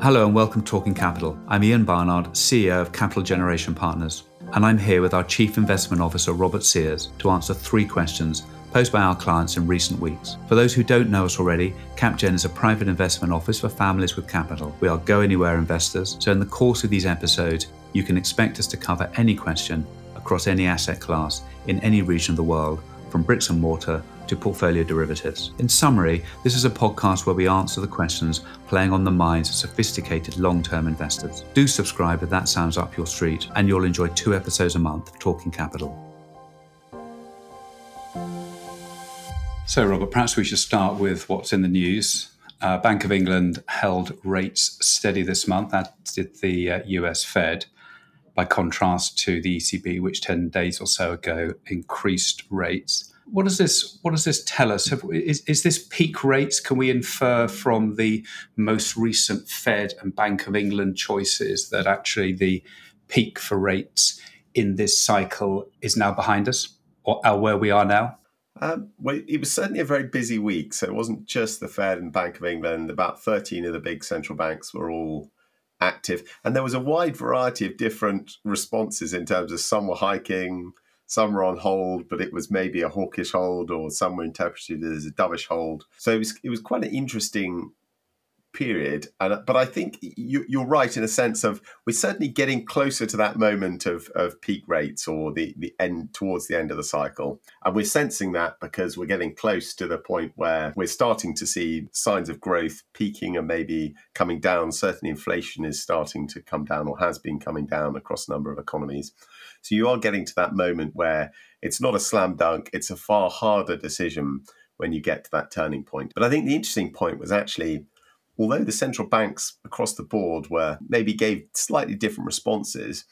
Hello and welcome to Talking Capital. I'm Ian Barnard, CEO of Capital Generation Partners, and I'm here with our Chief Investment Officer, Robert Sears, to answer three questions posed by our clients in recent weeks. For those who don't know us already, CapGen is a private investment office for families with capital. We are go anywhere investors, so in the course of these episodes, you can expect us to cover any question across any asset class in any region of the world, from bricks and mortar to portfolio derivatives. In summary, this is a podcast where we answer the questions playing on the minds of sophisticated long term investors. Do subscribe if that sounds up your street, and you'll enjoy two episodes a month of Talking Capital. So, Robert, perhaps we should start with what's in the news. Uh, Bank of England held rates steady this month, as did the uh, US Fed by contrast to the ECB, which 10 days or so ago increased rates. What does this what does this tell us? Have, is, is this peak rates? Can we infer from the most recent Fed and Bank of England choices that actually the peak for rates in this cycle is now behind us, or, where we are now? Um, well, it was certainly a very busy week. So it wasn't just the Fed and Bank of England. About 13 of the big central banks were all active. And there was a wide variety of different responses in terms of some were hiking, some were on hold, but it was maybe a hawkish hold, or some were interpreted as a dovish hold. So it was it was quite an interesting period. And but I think you, are right in a sense of we're certainly getting closer to that moment of, of peak rates or the the end towards the end of the cycle, and we're sensing that because we're getting close to the point where we're starting to see signs of growth peaking and maybe coming down. Certainly, inflation is starting to come down or has been coming down across a number of economies. So you are getting to that moment where it's not a slam dunk; it's a far harder decision when you get to that turning point. But I think the interesting point was actually although the central banks across the board were maybe gave slightly different responses,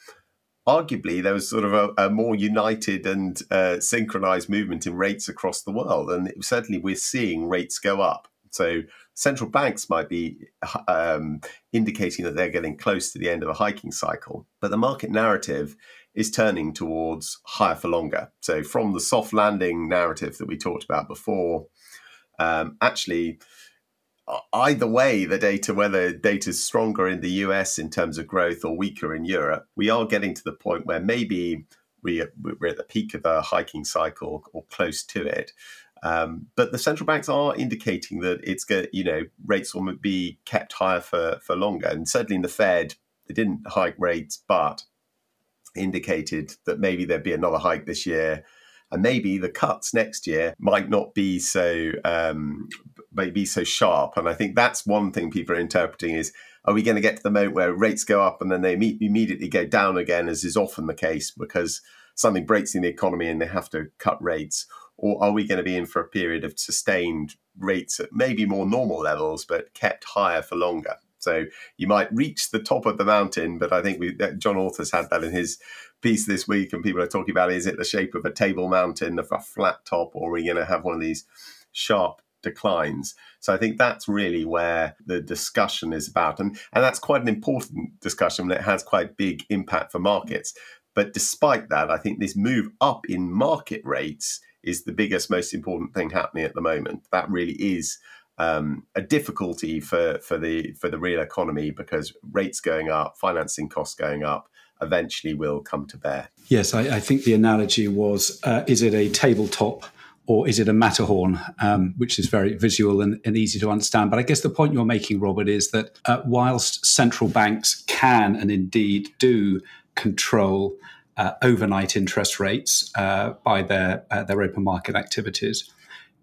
arguably there was sort of a, a more united and uh, synchronized movement in rates across the world. And it, certainly we're seeing rates go up. So central banks might be um, indicating that they're getting close to the end of a hiking cycle, but the market narrative is turning towards higher for longer. So from the soft landing narrative that we talked about before, um, actually either way, the data, whether data is stronger in the US in terms of growth or weaker in Europe, we are getting to the point where maybe we, we're at the peak of a hiking cycle or close to it. Um, but the central banks are indicating that it's going, you know, rates will be kept higher for, for longer. And certainly in the Fed, they didn't hike rates, but indicated that maybe there'd be another hike this year and maybe the cuts next year might not be so um, may be so sharp. And I think that's one thing people are interpreting is are we going to get to the moment where rates go up and then they immediately go down again, as is often the case because something breaks in the economy and they have to cut rates? Or are we going to be in for a period of sustained rates at maybe more normal levels, but kept higher for longer? So you might reach the top of the mountain, but I think we, John Authers had that in his piece this week, and people are talking about is it the shape of a table mountain, of a flat top, or are we going to have one of these sharp declines. So I think that's really where the discussion is about. And, and that's quite an important discussion and it has quite big impact for markets. But despite that, I think this move up in market rates is the biggest, most important thing happening at the moment. That really is um, a difficulty for, for the for the real economy because rates going up, financing costs going up, eventually will come to bear. Yes, I, I think the analogy was: uh, is it a tabletop or is it a Matterhorn, um, which is very visual and, and, easy to understand? But I guess the point you're making, Robert, is that uh, whilst central banks can and indeed do control uh, overnight interest rates uh, by their uh, their open market activities,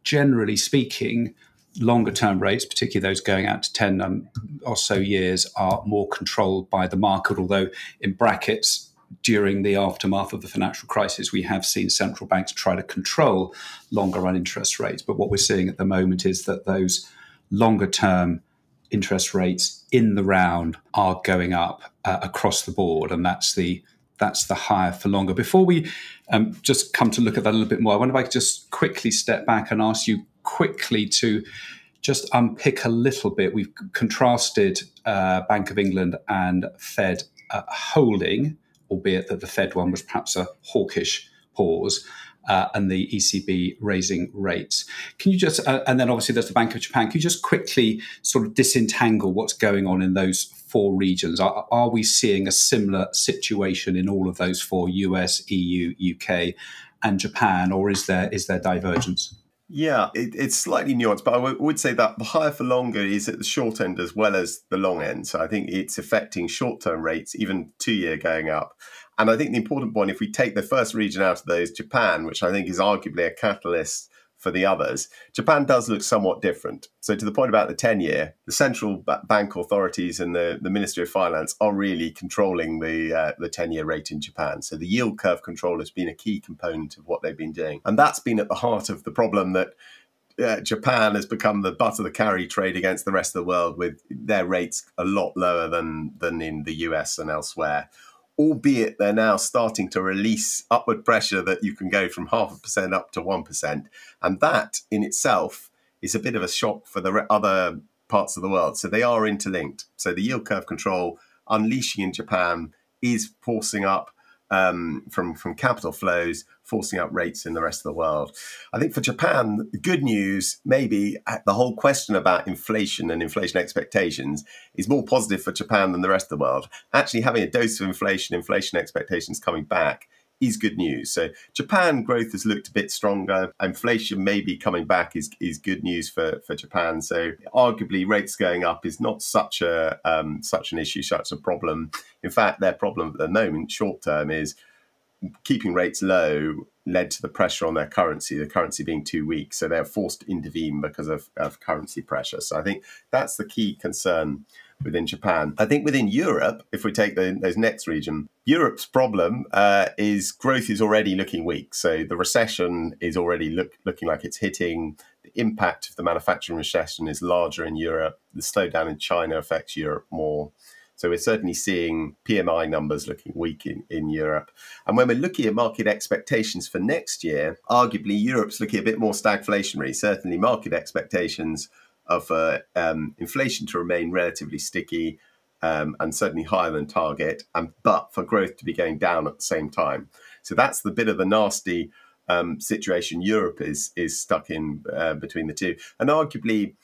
generally speaking, longer term rates, particularly those going out to 10 um, or so years, are more controlled by the market, although in brackets, during the aftermath of the financial crisis, we have seen central banks try to control longer run interest rates. But what we're seeing at the moment is that those longer term interest rates in the round are going up uh, across the board, and that's the that's the higher for longer. Before we um, just come to look at that a little bit more, I wonder if I could just quickly step back and ask you quickly to just unpick a little bit. We've contrasted uh, Bank of England and Fed uh, holding, albeit that the Fed one was perhaps a hawkish pause. uh, and the ECB raising rates. Can you just, uh, and then obviously there's the Bank of Japan. Can you just quickly sort of disentangle what's going on in those four regions? Are, are we seeing a similar situation in all of those four US, EU, UK, and Japan, or is there is there divergence? Yeah, it, it's slightly nuanced, but I w- would say that the higher for longer is at the short end as well as the long end. So I think it's affecting short term rates, even two year going up. And I think the important point, if we take the first region out of those, Japan, which I think is arguably a catalyst for the others, Japan does look somewhat different. So, to the point about the 10 year, the central bank authorities and the, the Ministry of Finance are really controlling the, uh, the 10 year rate in Japan. So, the yield curve control has been a key component of what they've been doing. And that's been at the heart of the problem that uh, Japan has become the butt of the carry trade against the rest of the world with their rates a lot lower than, than in the US and elsewhere albeit they're now starting to release upward pressure that you can go from half a percent up to 1%. And that in itself is a bit of a shock for the other parts of the world. So they are interlinked. So the yield curve control unleashing in Japan is forcing up um, from from capital flows, forcing up rates in the rest of the world. I think for Japan, the good news maybe uh, the whole question about inflation and inflation expectations is more positive for Japan than the rest of the world. Actually, having a dose of inflation, inflation expectations coming back is good news. So Japan growth has looked a bit stronger. Inflation maybe coming back is is good news for, for Japan. So arguably rates going up is not such a um, such an issue, such a problem. In fact, their problem at the moment, short term, is keeping rates low led to the pressure on their currency, the currency being too weak. So they're forced to intervene because of, of currency pressure. So I think that's the key concern within Japan. I think within Europe, if we take the, those next region, Europe's problem uh, is growth is already looking weak. So the recession is already look, looking like it's hitting. The impact of the manufacturing recession is larger in Europe. The slowdown in China affects Europe more. So we're certainly seeing PMI numbers looking weak in, in Europe. And when we're looking at market expectations for next year, arguably Europe's looking a bit more stagflationary. Certainly market expectations of uh, um, inflation to remain relatively sticky um, and certainly higher than target, and but for growth to be going down at the same time. So that's the bit of the nasty um, situation Europe is is stuck in uh, between the two, and arguably.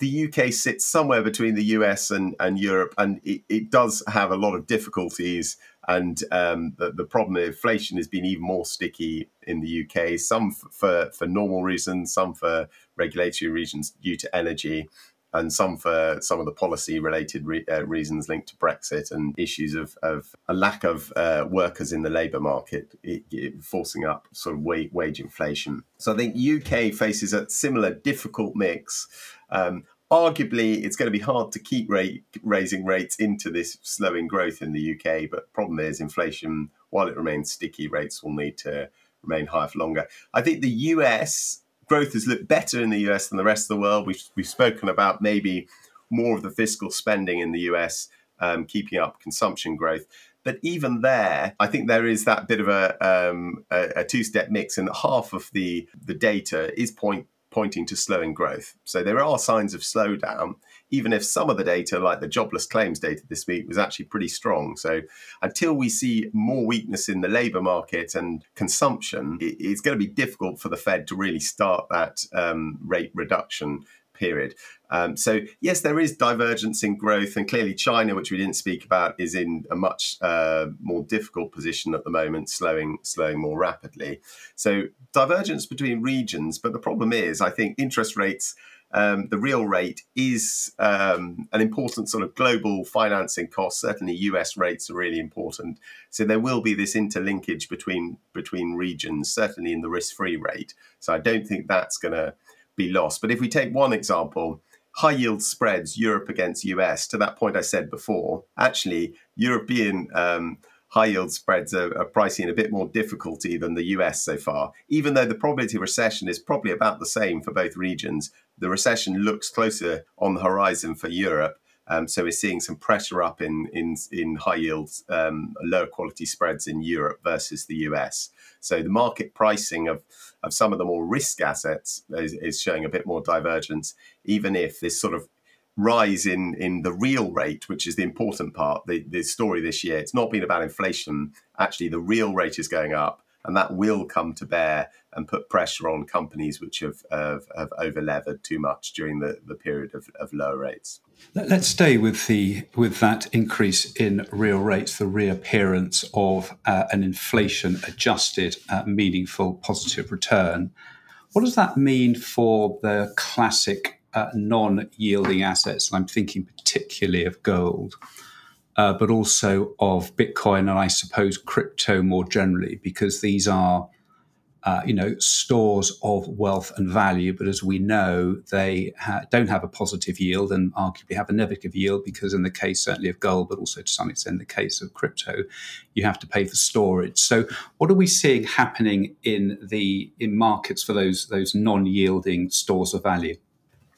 The UK sits somewhere between the US and, and Europe, and it, it does have a lot of difficulties and um, the, the problem of inflation has been even more sticky in the UK, some for, for normal reasons, some for regulatory reasons due to energy, and some for some of the policy related re- uh, reasons linked to Brexit and issues of, of a lack of uh, workers in the labour market, it, it forcing up sort of wage, wage inflation. So I think UK faces a similar difficult mix. Um, arguably it's going to be hard to keep rate, raising rates into this slowing growth in the UK. But problem is inflation, while it remains sticky, rates will need to remain high for longer. I think the US growth has looked better in the US than the rest of the world. We've, we've spoken about maybe more of the fiscal spending in the US um, keeping up consumption growth. But even there, I think there is that bit of a, um, a, a two-step mix, and half of the the data is point pointing to slowing growth. So there are signs of slowdown, even if some of the data, like the jobless claims data this week, was actually pretty strong. So until we see more weakness in the labour market and consumption, it's going to be difficult for the Fed to really start that um, rate reduction period. Um, so yes, there is divergence in growth, and clearly China, which we didn't speak about, is in a much uh, more difficult position at the moment, slowing slowing more rapidly. So divergence between regions, but the problem is, I think interest rates. Um, the real rate is um, an important sort of global financing cost. Certainly, US rates are really important. So there will be this interlinkage between between regions, certainly in the risk-free rate. So I don't think that's going to be lost. But if we take one example, high yield spreads, Europe against US, to that point I said before, actually, European um, high yield spreads are, are, pricing a bit more difficulty than the US so far. Even though the probability of recession is probably about the same for both regions, the recession looks closer on the horizon for Europe. Um, so we're seeing some pressure up in in, in high yields, um, lower quality spreads in Europe versus the US. So the market pricing of of some of the more risk assets is, is showing a bit more divergence, even if this sort of rise in in the real rate, which is the important part, the, the story this year, it's not been about inflation. Actually, the real rate is going up and that will come to bear and put pressure on companies which have, have, have over levered too much during the, the period of, of lower rates. Let's stay with the with that increase in real rates, the reappearance of uh, an inflation adjusted, uh, meaningful positive return. What does that mean for the classic uh, non yielding assets? And I'm thinking particularly of gold uh, but also of Bitcoin and I suppose crypto more generally, because these are, uh, you know, stores of wealth and value. But as we know, they ha- don't have a positive yield and arguably have a negative yield because, in the case certainly of gold, but also to some extent in the case of crypto, you have to pay for storage. So, what are we seeing happening in the in markets for those those non-yielding stores of value?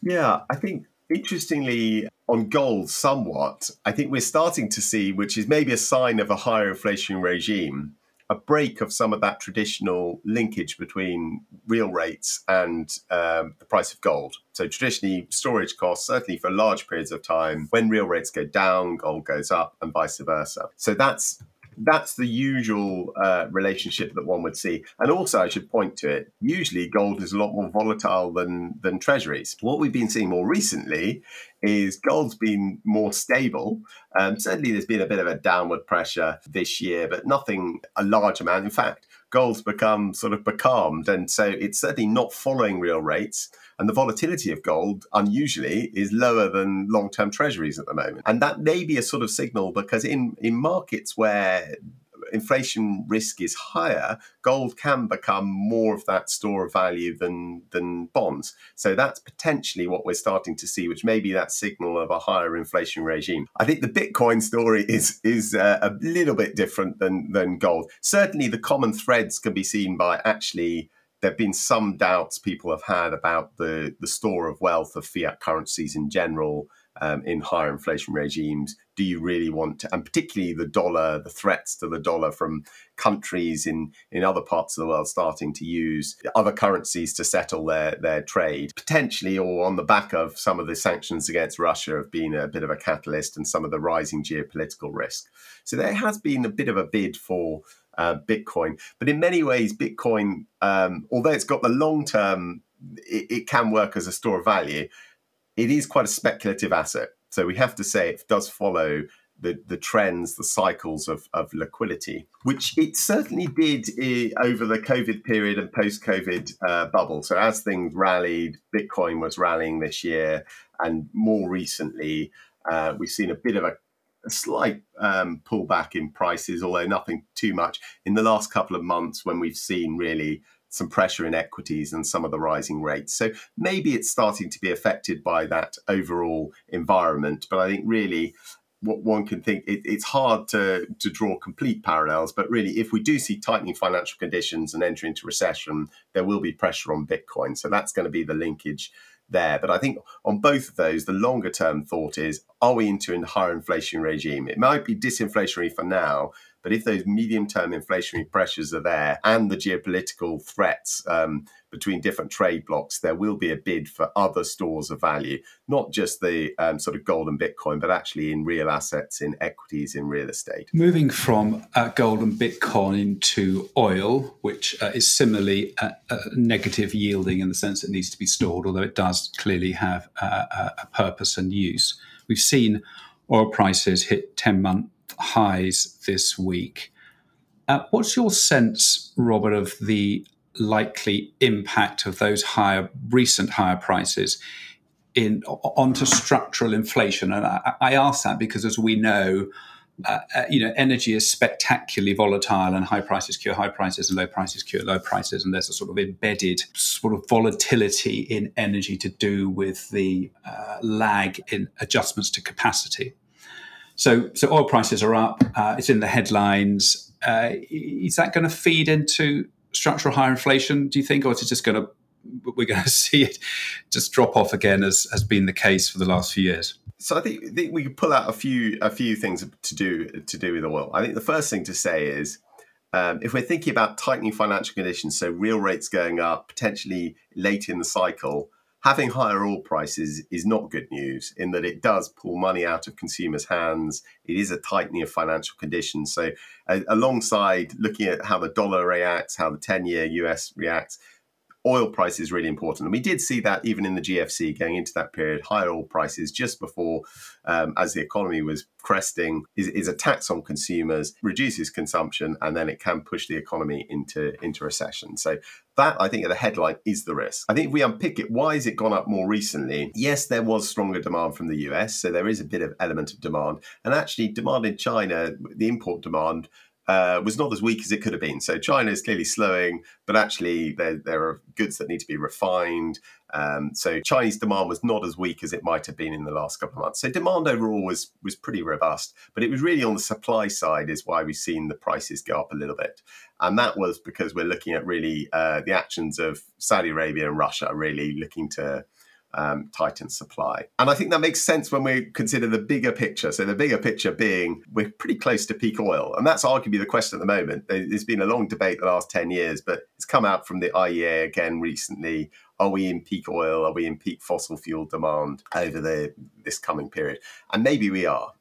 Yeah, I think interestingly on gold somewhat, I think we're starting to see, which is maybe a sign of a higher inflation regime, a break of some of that traditional linkage between real rates and um, the price of gold. So, traditionally, storage costs, certainly for large periods of time, when real rates go down, gold goes up, and vice versa. So, that's that's the usual uh, relationship that one would see. And also, I should point to it. Usually, gold is a lot more volatile than than treasuries. What we've been seeing more recently is gold's been more stable. Um, certainly, there's been a bit of a downward pressure this year, but nothing a large amount. In fact, gold's become sort of becalmed, and so it's certainly not following real rates. And the volatility of gold, unusually, is lower than long term treasuries at the moment. And that may be a sort of signal because in, in markets where inflation risk is higher, gold can become more of that store of value than than bonds. So that's potentially what we're starting to see, which may be that signal of a higher inflation regime. I think the Bitcoin story is is uh, a little bit different than than gold. Certainly, the common threads can be seen by actually there have been some doubts people have had about the, the store of wealth of fiat currencies in general um, in higher inflation regimes. Do you really want to, and particularly the dollar, the threats to the dollar from countries in, in other parts of the world starting to use other currencies to settle their, their trade, potentially, or on the back of some of the sanctions against Russia have been a bit of a catalyst and some of the rising geopolitical risk. So there has been a bit of a bid for uh, Bitcoin. But in many ways, Bitcoin, um, although it's got the long term, it, it, can work as a store of value. It is quite a speculative asset. So we have to say it does follow the, the trends, the cycles of, of liquidity, which it certainly did over the COVID period and post COVID uh, bubble. So as things rallied, Bitcoin was rallying this year. And more recently, uh, we've seen a bit of a a slight um, pullback in prices, although nothing too much in the last couple of months when we've seen really some pressure in equities and some of the rising rates. So maybe it's starting to be affected by that overall environment. But I think really what one can think it, it's hard to to draw complete parallels but really if we do see tightening financial conditions and enter into recession there will be pressure on bitcoin so that's going to be the linkage there. But I think on both of those, the longer term thought is are we into a higher inflation regime? It might be disinflationary for now, but if those medium term inflationary pressures are there and the geopolitical threats um, between different trade blocs, there will be a bid for other stores of value, not just the um, sort of gold and Bitcoin, but actually in real assets, in equities, in real estate. Moving from uh, gold and Bitcoin into oil, which uh, is similarly uh, uh negative yielding in the sense it needs to be stored, although it does clearly have uh, a purpose and use. We've seen oil prices hit 10 month highs this week. Uh, what's your sense, Robert, of the likely impact of those higher recent higher prices in onto structural inflation? And I, I ask that because, as we know, uh, uh, you know, energy is spectacularly volatile, and high prices cure high prices, and low prices cure low prices, and there's a sort of embedded sort of volatility in energy to do with the uh, lag in adjustments to capacity. So, so oil prices are up. Uh, it's in the headlines. Uh, is that going to feed into structural higher inflation? Do you think, or is it just going to we're going to see it just drop off again, as has been the case for the last few years? So I think, I think we could pull out a few a few things to do to do with oil. I think the first thing to say is um, if we're thinking about tightening financial conditions, so real rates going up potentially late in the cycle, having higher oil prices is not good news in that it does pull money out of consumers' hands. It is a tightening of financial conditions. So, uh, alongside looking at how the dollar reacts, how the 10 year US reacts, oil price is really important. And we did see that even in the GFC going into that period, higher oil prices just before, um, as the economy was cresting, is, is, a tax on consumers, reduces consumption, and then it can push the economy into, into recession. So that, I think, at the headline is the risk. I think if we unpick it, why has it gone up more recently? Yes, there was stronger demand from the US, so there is a bit of element of demand. And actually, demand in China, the import demand, uh, was not as weak as it could have been. So China is clearly slowing, but actually there, there are goods that need to be refined. Um, so Chinese demand was not as weak as it might have been in the last couple of months. So demand overall was was pretty robust, but it was really on the supply side is why we've seen the prices go up a little bit, and that was because we're looking at really uh, the actions of Saudi Arabia and Russia really looking to um, supply. And I think that makes sense when we consider the bigger picture. So, the bigger picture being we're pretty close to peak oil. And that's arguably the question at the moment. There's been a long debate the last 10 years, but it's come out from the IEA again recently. Are we in peak oil? Are we in peak fossil fuel demand over the this coming period? And maybe we are.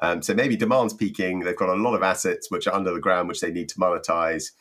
Um, so maybe demand's peaking. They've got a lot of assets which are under the ground, which they need to monetize.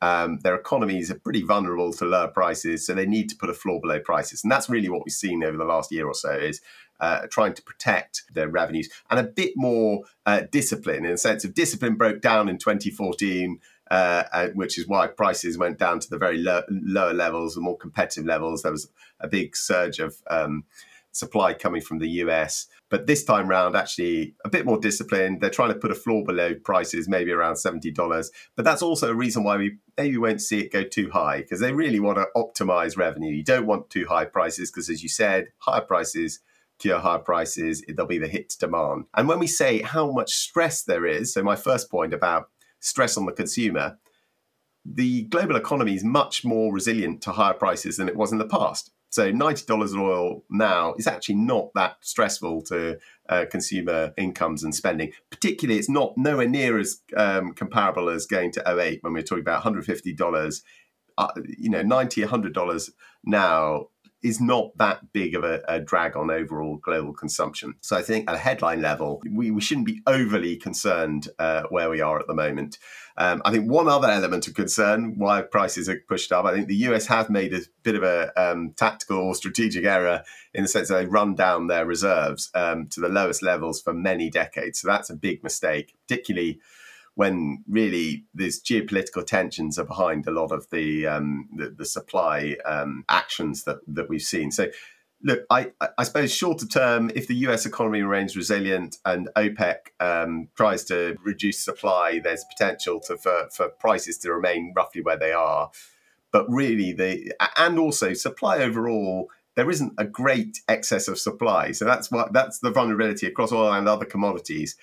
Um, their economies are pretty vulnerable to lower prices, so they need to put a floor below prices, and that's really what we've seen over the last year or so. Is uh, trying to protect their revenues and a bit more uh, discipline in the sense of discipline broke down in 2014. Uh, uh, which is why prices went down to the very low, lower levels, the more competitive levels. There was a big surge of um, supply coming from the US. But this time round, actually a bit more disciplined. They're trying to put a floor below prices, maybe around $70. But that's also a reason why we maybe won't see it go too high because they really want to optimize revenue. You don't want too high prices because, as you said, higher prices cure higher prices, there'll be the hit to demand. And when we say how much stress there is, so my first point about stress on the consumer, the global economy is much more resilient to higher prices than it was in the past. So ninety dollars of oil now is actually not that stressful to uh, consumer incomes and spending. Particularly, it's not nowhere near as um, comparable as going to 08 when we we're talking about one hundred fifty dollars. Uh, you know, ninety, hundred dollars now is not that big of a, a, drag on overall global consumption. So I think at a headline level, we, we shouldn't be overly concerned uh, where we are at the moment. Um, I think one other element of concern why prices are pushed up, I think the US have made a bit of a um, tactical or strategic error in the sense that they run down their reserves um, to the lowest levels for many decades. So that's a big mistake, particularly when really these geopolitical tensions are behind a lot of the um, the, the, supply um, actions that that we've seen. So. Look, I, I suppose shorter term, if the US economy remains resilient and OPEC um, tries to reduce supply, there's potential to, for, for prices to remain roughly where they are. But really, the and also supply overall, there isn't a great excess of supply. So that's what that's the vulnerability across oil and other commodities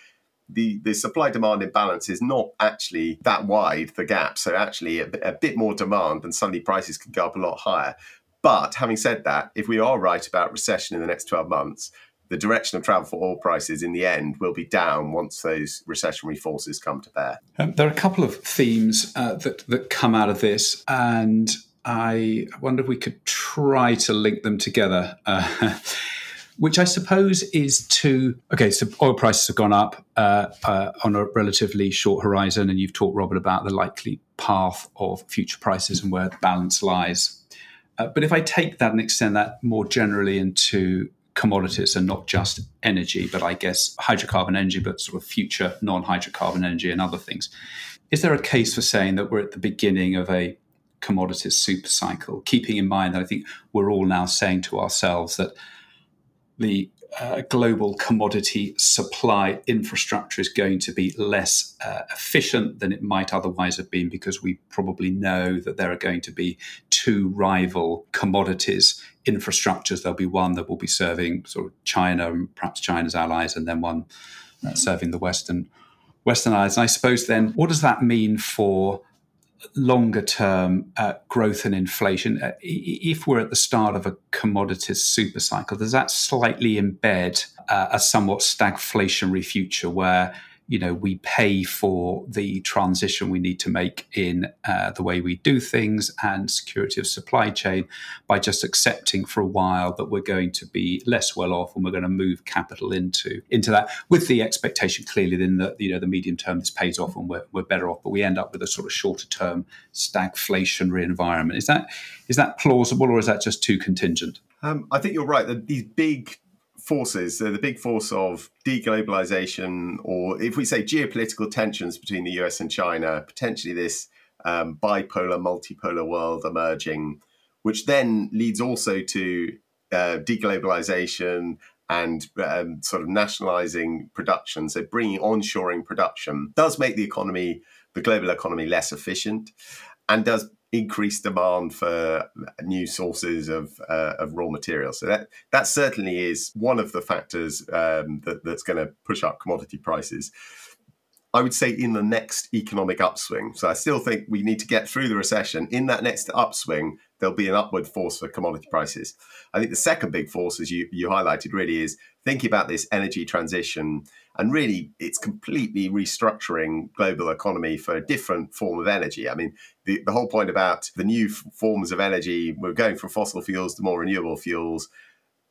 the, the supply demand imbalance is not actually that wide, the gap. So, actually, a, a bit more demand, and suddenly prices can go up a lot higher. But having said that, if we are right about recession in the next 12 months, the direction of travel for oil prices in the end will be down once those recessionary forces come to bear. Um, there are a couple of themes uh, that, that come out of this, and I wonder if we could try to link them together. Uh, which I suppose is to okay. So oil prices have gone up uh, uh, on a relatively short horizon, and you've talked, Robert, about the likely path of future prices and where the balance lies. Uh, but if I take that and extend that more generally into commodities and not just energy, but I guess hydrocarbon energy, but sort of future non-hydrocarbon energy and other things, is there a case for saying that we're at the beginning of a commodities super cycle? Keeping in mind that I think we're all now saying to ourselves that the uh, global commodity supply infrastructure is going to be less uh, efficient than it might otherwise have been because we probably know that there are going to be two rival commodities infrastructures. There'll be one that will be serving sort of China and perhaps China's allies, and then one uh, serving the Western Western allies. And I suppose then, what does that mean for longer term uh, growth and inflation, uh, if we're at the start of a commodities super cycle, does that slightly embed uh, a somewhat stagflationary future where you know, we pay for the transition we need to make in uh, the way we do things and security of supply chain by just accepting for a while that we're going to be less well off and we're going to move capital into into that with the expectation clearly then that you know the medium term this pays off and we're, we're better off, but we end up with a sort of shorter term stagflationary environment. Is that is that plausible or is that just too contingent? Um, I think you're right. that These big forces, so the big force of deglobalization, or if we say geopolitical tensions between the US and China, potentially this um, bipolar, multipolar world emerging, which then leads also to uh, deglobalization and um, sort of nationalizing production, so bringing onshoring production, does make the economy, the global economy, less efficient and does increased demand for new sources of uh, of raw materials. So that that certainly is one of the factors um, that, that's going to push up commodity prices. I would say in the next economic upswing. So I still think we need to get through the recession. In that next upswing, there'll be an upward force for commodity prices. I think the second big force, as you, you highlighted, really is thinking about this energy transition. And really, it's completely restructuring global economy for a different form of energy. I mean, the, the whole point about the new forms of energy, we're going from fossil fuels to more renewable fuels.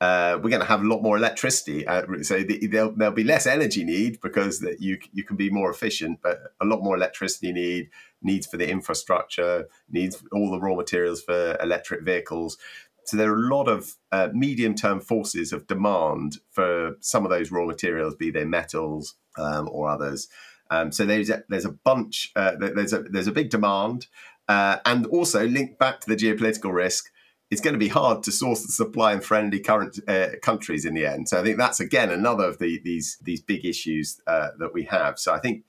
Uh, we're going to have a lot more electricity. Uh, so the, there'll, there'll, be less energy need because that you you can be more efficient, but a lot more electricity need needs for the infrastructure, needs all the raw materials for electric vehicles. So there are a lot of uh, medium term forces of demand for some of those raw materials, be they metals um, or others. Um, so there's a, there's a bunch, uh, there's a there's a big demand, uh, and also linked back to the geopolitical risk. It's going to be hard to source the supply in friendly current uh, countries in the end. So I think that's again another of the, these these big issues uh, that we have. So I think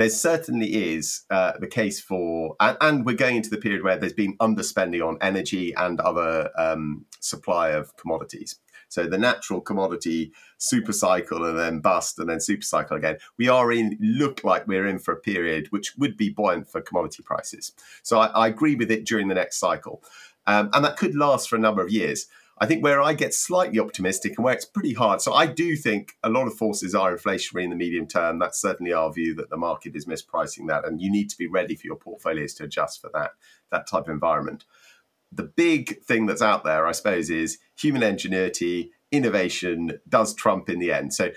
there certainly is uh, the case for, and, and, we're going into the period where there's been underspending on energy and other um, supply of commodities. So the natural commodity super cycle and then bust and then super cycle again. We are in, look like we're in for a period which would be buoyant for commodity prices. So I, I agree with it during the next cycle. Um, and that could last for a number of years. I think where I get slightly optimistic and where it's pretty hard. So I do think a lot of forces are inflationary in the medium term. That's certainly our view that the market is mispricing that, and you need to be ready for your portfolios to adjust for that that type of environment the big thing that's out there, I suppose, is human ingenuity, innovation does trump in the end. So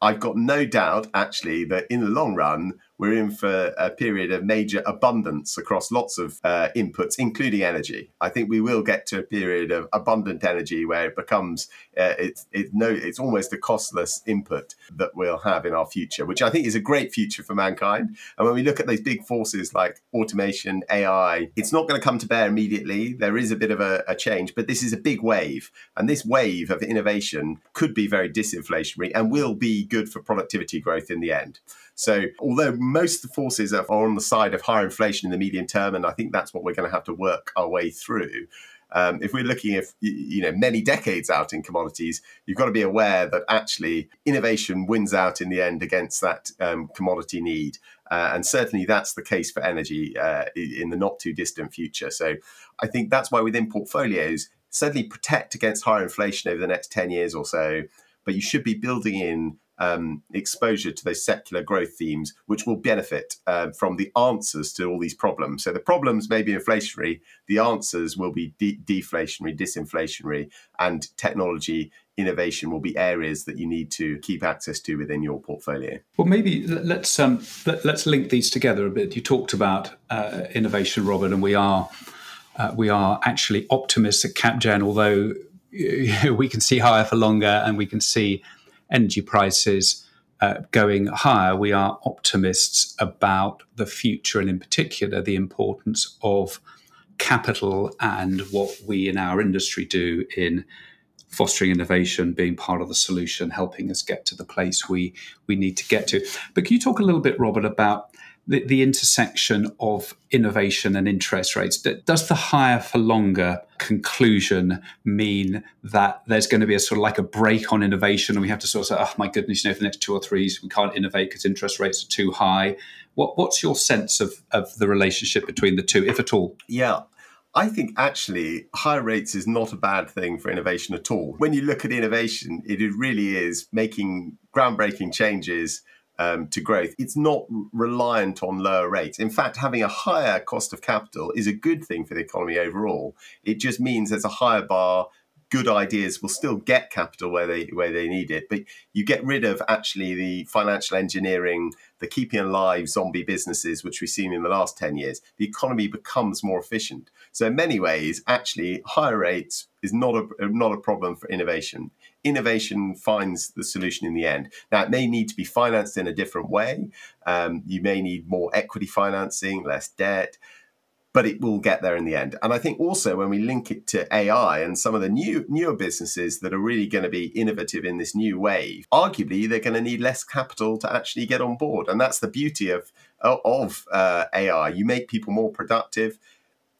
I've got no doubt, actually, that in the long run, we're in for a period of major abundance across lots of uh, inputs, including energy. I think we will get to a period of abundant energy where it becomes uh, it's it, no it's almost a costless input that we'll have in our future, which I think is a great future for mankind. And when we look at those big forces like automation, AI, it's not going to come to bear immediately. There is a bit of a, a change, but this is a big wave, and this wave of innovation could be very disinflationary and will be good for productivity growth in the end. So, although most of the forces are on the side of higher inflation in the medium term, and I think that's what we're going to have to work our way through. Um, if we're looking at you know many decades out in commodities, you've got to be aware that actually innovation wins out in the end against that um, commodity need, uh, and certainly that's the case for energy uh, in the not too distant future. So I think that's why within portfolios, certainly protect against higher inflation over the next ten years or so, but you should be building in um, exposure to those secular growth themes, which will benefit uh, from the answers to all these problems. So the problems may be inflationary, the answers will be de- deflationary, disinflationary, and technology innovation will be areas that you need to keep access to within your portfolio. Well, maybe let's um, let, us link these together a bit. You talked about uh, innovation, Robert, and we are uh, we are actually optimists at CapGen, although we can see higher for longer, and we can see energy prices uh, going higher, we are optimists about the future and, in particular, the importance of capital and what we in our industry do in fostering innovation, being part of the solution, helping us get to the place we we need to get to. But can you talk a little bit, Robert, about the, the intersection of innovation and interest rates. Does the higher for longer conclusion mean that there's going to be a sort of like a brake on innovation and we have to sort of say, oh my goodness, you know, for the next two or three we can't innovate because interest rates are too high? What, what's your sense of, of the relationship between the two, if at all? Yeah. I think actually higher rates is not a bad thing for innovation at all. When you look at innovation, it really is making groundbreaking changes um, to growth, it's not reliant on lower rates. In fact, having a higher cost of capital is a good thing for the economy overall. It just means there's a higher bar good ideas will still get capital where they where they need it, but you get rid of actually the financial engineering, the keeping alive zombie businesses which we've seen in the last ten years. The economy becomes more efficient. So in many ways, actually, higher rates is not a not a problem for innovation. Innovation finds the solution in the end. Now, it may need to be financed in a different way. Um, you may need more equity financing, less debt but it will get there in the end. And I think also when we link it to AI and some of the new newer businesses that are really going to be innovative in this new wave, arguably they're going to need less capital to actually get on board. And that's the beauty of of uh, AI. You make people more productive.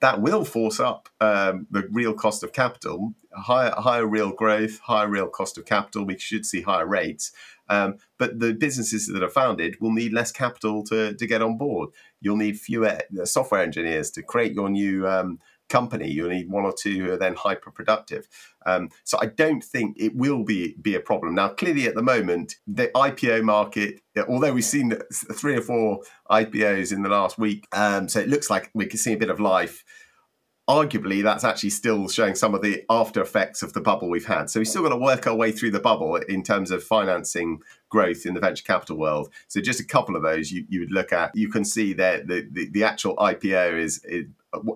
That will force up um, the real cost of capital, higher higher real growth, higher real cost of capital. We should see higher rates. Um, but the businesses that are founded will need less capital to, to get on board. You'll need fewer uh, software engineers to create your new um, company. You'll need one or two who are then hyper productive. Um, so I don't think it will be be a problem. Now, clearly at the moment, the IPO market, although we've seen three or four IPOs in the last week, um, so it looks like we can see a bit of life arguably that's actually still showing some of the after effects of the bubble we've had. So we've still got to work our way through the bubble in terms of financing growth in the venture capital world. So just a couple of those you, you would look at. You can see that the, the, the actual IPO is, is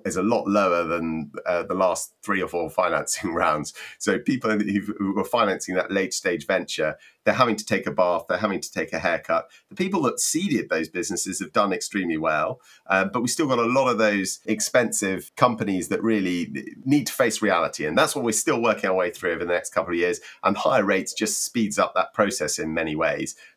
is a lot lower than uh, the last three or four financing rounds. So people who were financing that late stage venture, they're having to take a bath, they're having to take a haircut. The people that seeded those businesses have done extremely well, uh, but we still got a lot of those expensive companies that really need to face reality, and that's what we're still working our way through over the next couple of years. And higher rates just speeds up that process in many ways.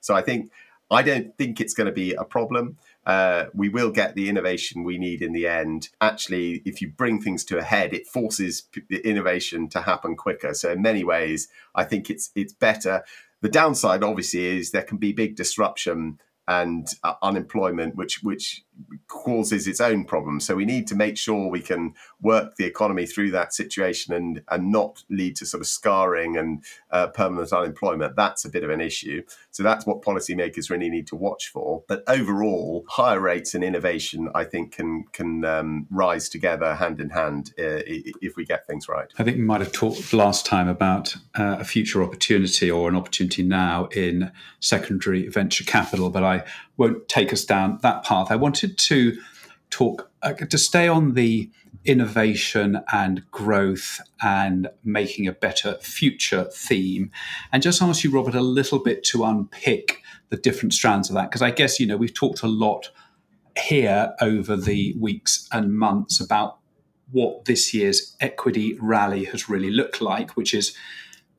So I think I don't think it's going to be a problem uh, we will get the innovation we need in the end. Actually, if you bring things to a head, it forces p- innovation to happen quicker. So in many ways, I think it's it's better. The downside, obviously, is there can be big disruption and uh, unemployment, which which causes its own problems. So we need to make sure we can work the economy through that situation and and not lead to sort of scarring and uh, permanent unemployment. That's a bit of an issue. So that's what policymakers really need to watch for. But overall, higher rates and innovation, I think, can can um, rise together hand in hand uh, if we get things right. I think we might have talked last time about uh, a future opportunity or an opportunity now in secondary venture capital, but I won't take us down that path. I wanted to talk uh, to stay on the innovation and growth and making a better future theme and just ask you robert a little bit to unpick the different strands of that because i guess you know we've talked a lot here over the weeks and months about what this year's equity rally has really looked like which is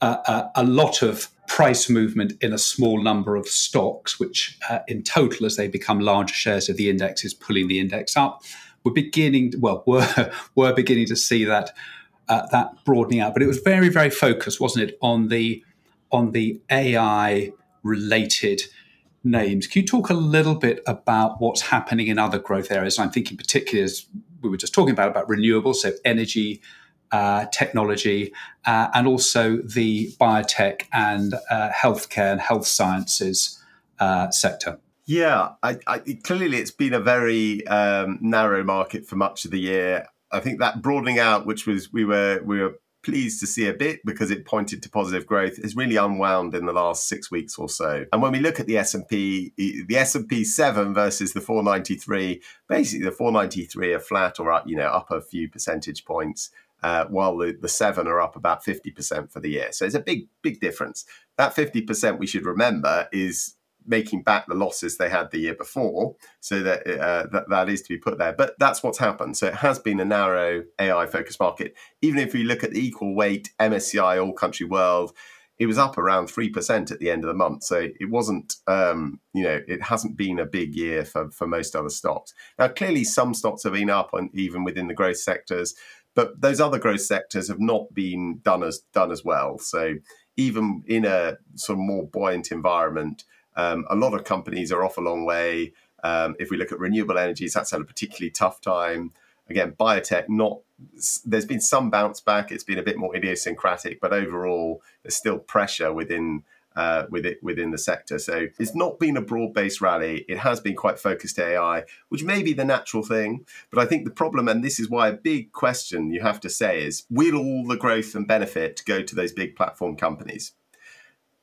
a, a lot of price movement in a small number of stocks, which uh, in total, as they become larger shares of the index, is pulling the index up. We're beginning, well, we're, we're beginning to see that uh, that broadening out, but it was very, very focused, wasn't it, on the on the AI related names. Can you talk a little bit about what's happening in other growth areas? I'm thinking particularly as we were just talking about about renewables, so energy uh, technology, uh, and also the biotech and uh, healthcare and health sciences uh, sector. Yeah, I, I, clearly it's been a very um, narrow market for much of the year. I think that broadening out, which was we were we were pleased to see a bit because it pointed to positive growth is really unwound in the last six weeks or so. And when we look at the S&P, the S&P 7 versus the 493, basically the 493 are flat or up, you know, up a few percentage points uh, while the, the seven are up about 50% for the year. So it's a big, big difference. That 50% we should remember is making back the losses they had the year before. So that, uh, that, that is to be put there. But that's what's happened. So it has been a narrow AI focused market. Even if we look at the equal weight MSCI All Country World, it was up around 3% at the end of the month. So it wasn't, um, you know, it hasn't been a big year for, for most other stocks. Now, clearly, some stocks have been up, on, even within the growth sectors. But those other growth sectors have not been done as done as well. So even in a sort of more buoyant environment, um, a lot of companies are off a long way. Um, if we look at renewable energies, that's had a particularly tough time. Again, biotech, not there's been some bounce back. It's been a bit more idiosyncratic, but overall, there's still pressure within uh, with it within the sector. So it's not been a broad based rally. It has been quite focused AI, which may be the natural thing. But I think the problem, and this is why a big question you have to say is, will all the growth and benefit go to those big platform companies?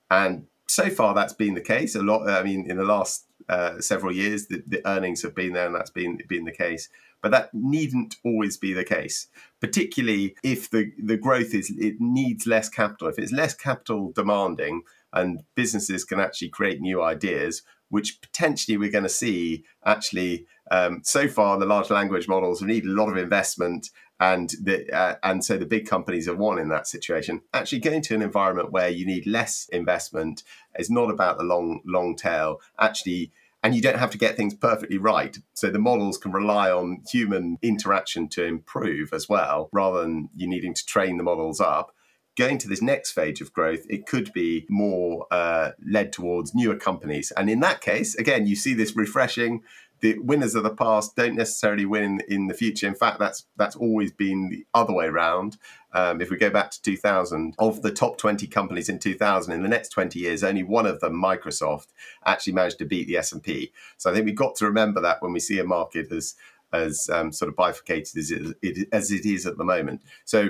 And so far, that's been the case. A lot. I mean, in the last uh, several years, the, the, earnings have been there, and that's been been the case. But that needn't always be the case, particularly if the the growth is it needs less capital. If it's less capital demanding, and businesses can actually create new ideas, which potentially we're going to see actually. Um, so far, the large language models need a lot of investment and the uh, and so the big companies have won in that situation. Actually, going to an environment where you need less investment is not about the long long tail. Actually. And you don't have to get things perfectly right. So the models can rely on human interaction to improve as well, rather than you needing to train the models up going to this next phase of growth, it could be more uh, led towards newer companies. And in that case, again, you see this refreshing the winners of the past don't necessarily win in the future. In fact, that's that's always been the other way around. Um, if we go back to 2000, of the top 20 companies in 2000, in the next 20 years, only one of them, Microsoft, actually managed to beat the S&P. So I think we've got to remember that when we see a market as as um, sort of bifurcated as it, as it is at the moment. So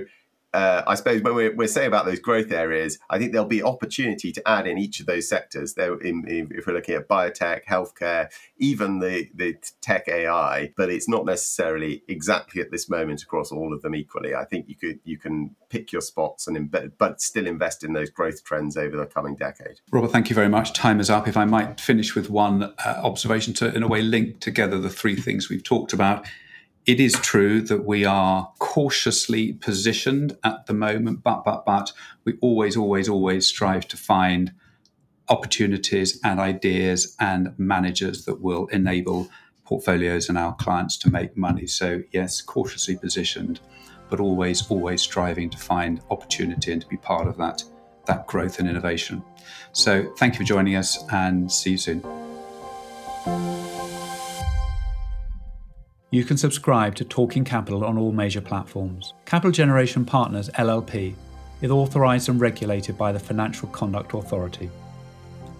uh, I suppose when we're, we're, saying about those growth areas, I think there'll be opportunity to add in each of those sectors. If we're looking at biotech, healthcare, even the, the tech AI, but it's not necessarily exactly at this moment across all of them equally. I think you could you can pick your spots and embed, but still invest in those growth trends over the coming decade. Robert, thank you very much. Time is up. If I might finish with one uh, observation to, in a way, link together the three things we've talked about it is true that we are cautiously positioned at the moment, but but but we always, always, always strive to find opportunities and ideas and managers that will enable portfolios and our clients to make money. So yes, cautiously positioned, but always, always striving to find opportunity and to be part of that that growth and innovation. So thank you for joining us and see you soon. You can subscribe to Talking Capital on all major platforms. Capital Generation Partners LLP is authorised and regulated by the Financial Conduct Authority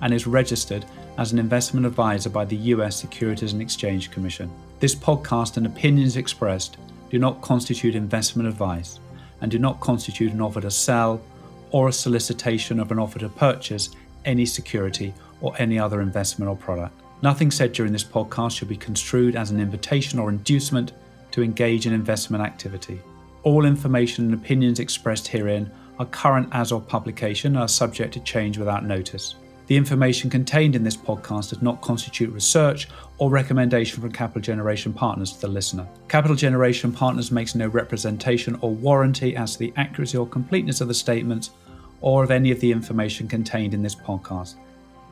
and is registered as an investment advisor by the US Securities and Exchange Commission. This podcast and opinions expressed do not constitute investment advice and do not constitute an offer to sell or a solicitation of an offer to purchase any security or any other investment or product. Nothing said during this podcast should be construed as an invitation or inducement to engage in investment activity. All information and opinions expressed herein are current as of publication and are subject to change without notice. The information contained in this podcast does not constitute research or recommendation from Capital Generation Partners to the listener. Capital Generation Partners makes no representation or warranty as to the accuracy or completeness of the statements or of any of the information contained in this podcast,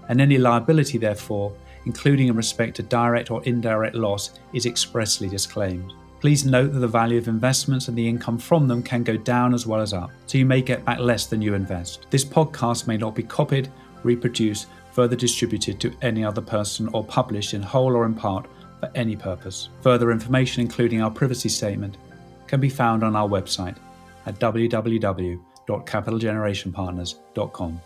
and any liability, therefore, including in respect to direct or indirect loss, is expressly disclaimed. Please note that the value of investments and the income from them can go down as well as up, so you may get back less than you invest. This podcast may not be copied, reproduced, further distributed to any other person, or published in whole or in part for any purpose. Further information, including our privacy statement, can be found on our website at www.capitalgenerationpartners.com.